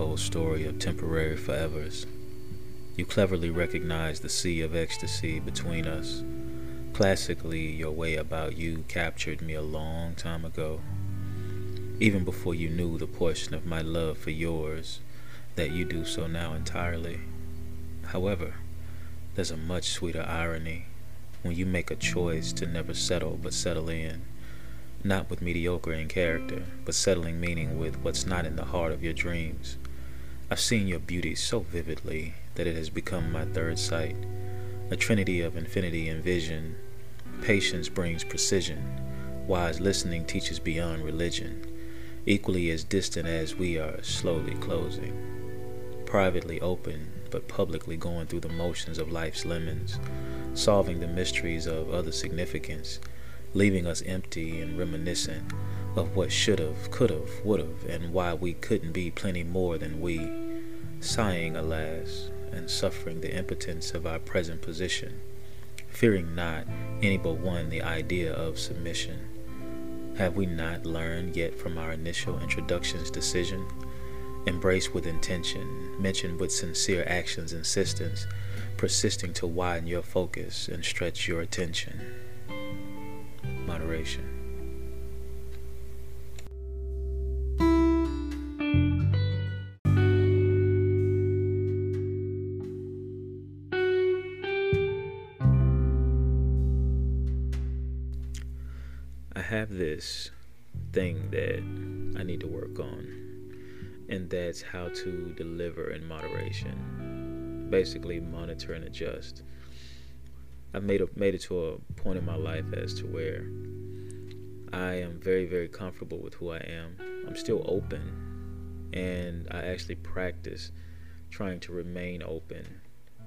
Untold story of temporary forevers, you cleverly recognize the sea of ecstasy between us. Classically, your way about you captured me a long time ago, even before you knew the portion of my love for yours that you do so now entirely. However, there's a much sweeter irony when you make a choice to never settle but settle in not with mediocre in character, but settling meaning with what's not in the heart of your dreams. I've seen your beauty so vividly that it has become my third sight, a trinity of infinity and vision. Patience brings precision, wise listening teaches beyond religion, equally as distant as we are slowly closing. Privately open, but publicly going through the motions of life's lemons, solving the mysteries of other significance. Leaving us empty and reminiscent of what should have, could have, would have, and why we couldn't be plenty more than we, sighing, alas, and suffering the impotence of our present position, fearing not any but one the idea of submission. Have we not learned yet from our initial introduction's decision? Embrace with intention, mention with sincere action's insistence, persisting to widen your focus and stretch your attention moderation. This thing that I need to work on, and that's how to deliver in moderation. Basically, monitor and adjust. I've made a, made it to a point in my life as to where I am very very comfortable with who I am. I'm still open, and I actually practice trying to remain open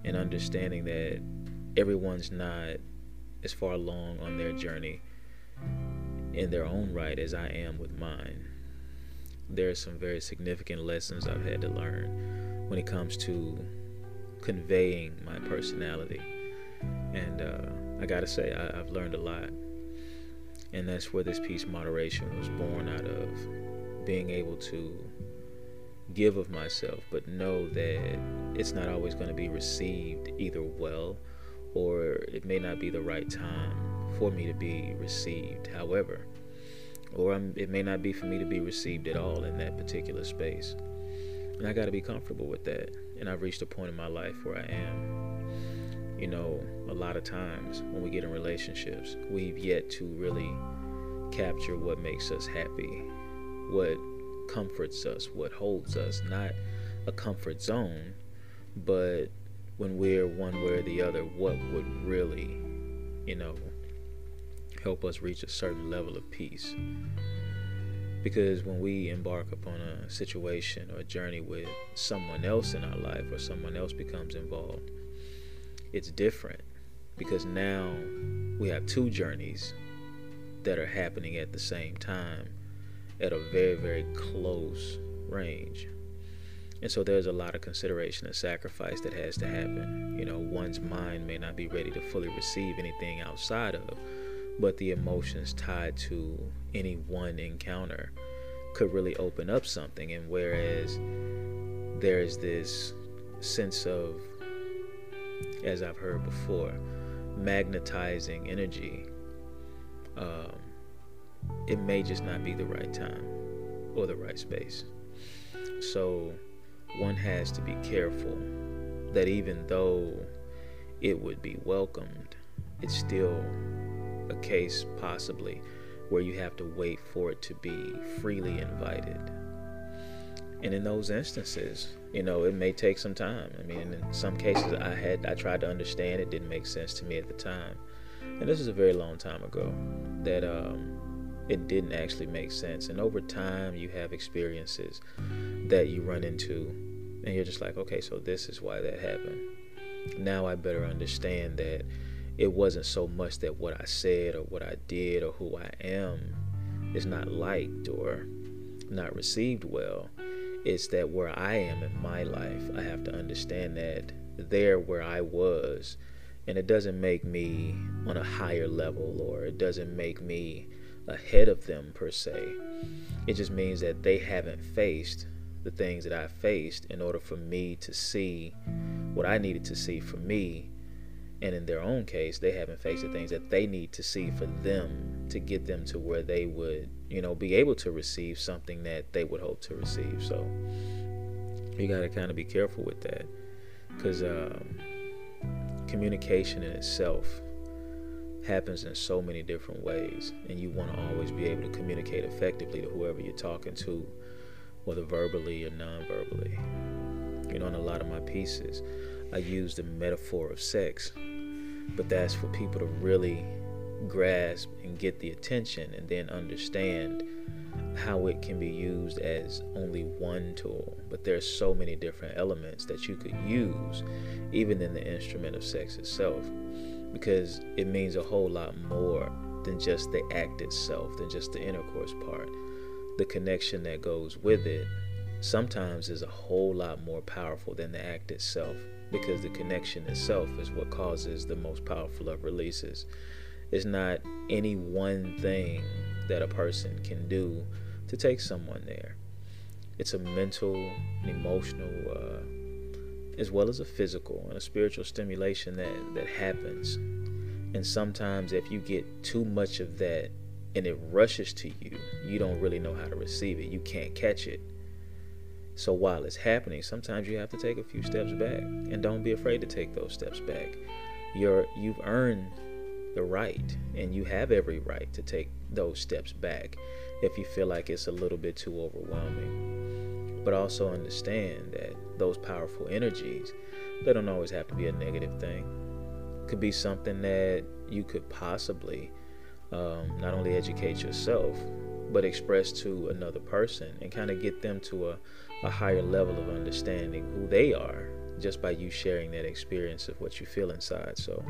and understanding that everyone's not as far along on their journey in their own right as I am with mine. There are some very significant lessons I've had to learn when it comes to conveying my personality and uh, I gotta say, I, I've learned a lot. And that's where this piece, Moderation, was born out of being able to give of myself, but know that it's not always going to be received either well or it may not be the right time for me to be received, however, or I'm, it may not be for me to be received at all in that particular space. And I got to be comfortable with that. And I've reached a point in my life where I am you know, a lot of times when we get in relationships, we've yet to really capture what makes us happy, what comforts us, what holds us. Not a comfort zone, but when we're one way or the other, what would really, you know, help us reach a certain level of peace. Because when we embark upon a situation or a journey with someone else in our life or someone else becomes involved, it's different because now we have two journeys that are happening at the same time at a very, very close range. And so there's a lot of consideration and sacrifice that has to happen. You know, one's mind may not be ready to fully receive anything outside of, but the emotions tied to any one encounter could really open up something. And whereas there's this sense of as I've heard before, magnetizing energy, um, it may just not be the right time or the right space. So, one has to be careful that even though it would be welcomed, it's still a case possibly where you have to wait for it to be freely invited. And in those instances, you know, it may take some time. I mean, in some cases, I had I tried to understand it didn't make sense to me at the time, and this is a very long time ago that um, it didn't actually make sense. And over time, you have experiences that you run into, and you're just like, okay, so this is why that happened. Now I better understand that it wasn't so much that what I said or what I did or who I am is not liked or not received well. It's that where I am in my life, I have to understand that there where I was, and it doesn't make me on a higher level or it doesn't make me ahead of them per se. It just means that they haven't faced the things that I faced in order for me to see what I needed to see for me. And in their own case, they haven't faced the things that they need to see for them to get them to where they would, you know, be able to receive something that they would hope to receive. So you got to kind of be careful with that because um, communication in itself happens in so many different ways, and you want to always be able to communicate effectively to whoever you're talking to, whether verbally or non verbally. You know, in a lot of my pieces, I use the metaphor of sex, but that's for people to really grasp and get the attention and then understand how it can be used as only one tool. But there's so many different elements that you could use, even in the instrument of sex itself because it means a whole lot more than just the act itself, than just the intercourse part. The connection that goes with it sometimes is a whole lot more powerful than the act itself because the connection itself is what causes the most powerful of releases. It's not any one thing that a person can do to take someone there. It's a mental, an emotional, uh, as well as a physical and a spiritual stimulation that, that happens. And sometimes, if you get too much of that and it rushes to you, you don't really know how to receive it. You can't catch it. So while it's happening, sometimes you have to take a few steps back, and don't be afraid to take those steps back. You're you've earned the right, and you have every right to take those steps back if you feel like it's a little bit too overwhelming. But also understand that those powerful energies, they don't always have to be a negative thing. It could be something that you could possibly um, not only educate yourself, but express to another person and kind of get them to a, a higher level of understanding who they are just by you sharing that experience of what you feel inside. So,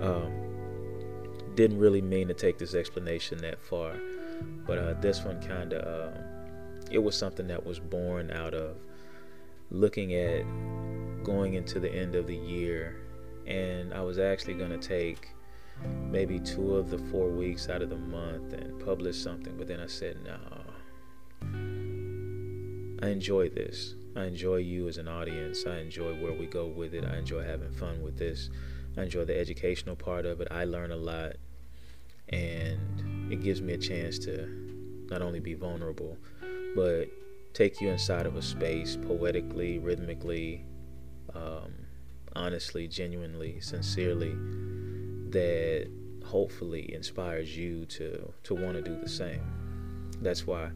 um, didn't really mean to take this explanation that far, but uh, this one kind of uh, it was something that was born out of looking at going into the end of the year, and I was actually going to take maybe two of the four weeks out of the month and publish something, but then I said, no. I enjoy this. I enjoy you as an audience. I enjoy where we go with it. I enjoy having fun with this. I enjoy the educational part of it. I learn a lot, and it gives me a chance to not only be vulnerable, but take you inside of a space poetically, rhythmically, um, honestly, genuinely, sincerely, that hopefully inspires you to to want to do the same. That's why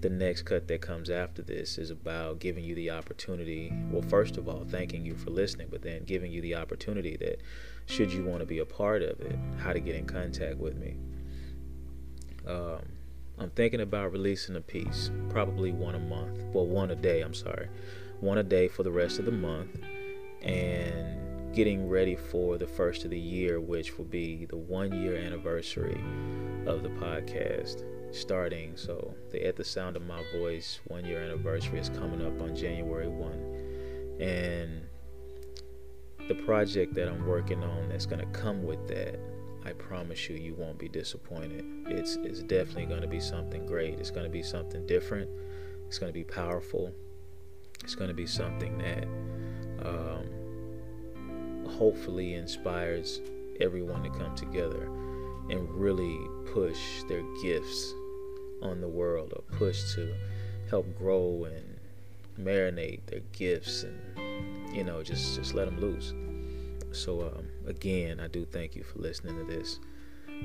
the next cut that comes after this is about giving you the opportunity. Well, first of all, thanking you for listening, but then giving you the opportunity that should you want to be a part of it, how to get in contact with me. Um, I'm thinking about releasing a piece, probably one a month. Well, one a day, I'm sorry. One a day for the rest of the month. And getting ready for the first of the year, which will be the one year anniversary of the podcast starting. So, the At the Sound of My Voice one year anniversary is coming up on January 1. And the project that I'm working on that's going to come with that I promise you, you won't be disappointed. It's, it's definitely going to be something great. It's going to be something different. It's going to be powerful. It's going to be something that um, hopefully inspires everyone to come together and really push their gifts on the world or push to help grow and marinate their gifts and you know just just let them loose. So um, again, I do thank you for listening to this.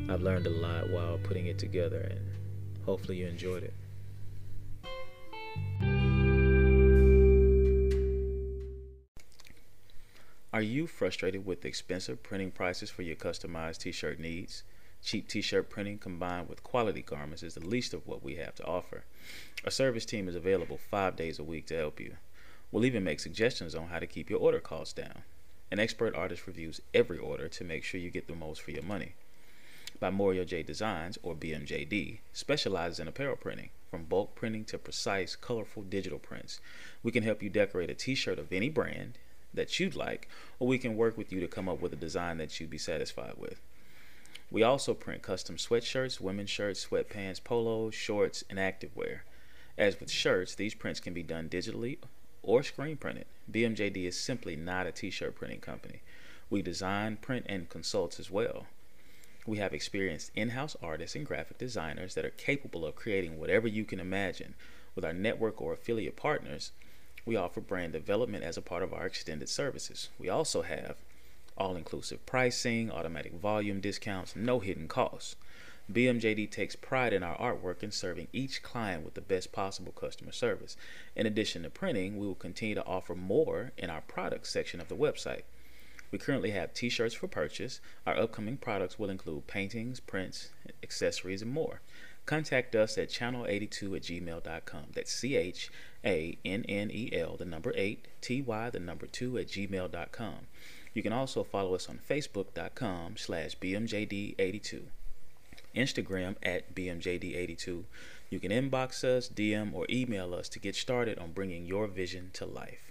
I've learned a lot while putting it together, and hopefully you enjoyed it. Are you frustrated with expensive printing prices for your customized t shirt needs? Cheap t shirt printing combined with quality garments is the least of what we have to offer. Our service team is available five days a week to help you. We'll even make suggestions on how to keep your order costs down. An expert artist reviews every order to make sure you get the most for your money. Bimorio J Designs, or BMJD, specializes in apparel printing, from bulk printing to precise, colorful digital prints. We can help you decorate a t shirt of any brand that you'd like, or we can work with you to come up with a design that you'd be satisfied with. We also print custom sweatshirts, women's shirts, sweatpants, polos, shorts, and activewear. As with shirts, these prints can be done digitally or screen printed. BMJD is simply not a t shirt printing company. We design, print, and consult as well. We have experienced in house artists and graphic designers that are capable of creating whatever you can imagine. With our network or affiliate partners, we offer brand development as a part of our extended services. We also have all inclusive pricing, automatic volume discounts, no hidden costs. BMJD takes pride in our artwork and serving each client with the best possible customer service. In addition to printing, we will continue to offer more in our products section of the website. We currently have t shirts for purchase. Our upcoming products will include paintings, prints, accessories, and more. Contact us at channel82 at gmail.com. That's C H A N N E L, the number 8, T Y, the number 2 at gmail.com. You can also follow us on facebook.com slash BMJD82, Instagram at BMJD82. You can inbox us, DM, or email us to get started on bringing your vision to life.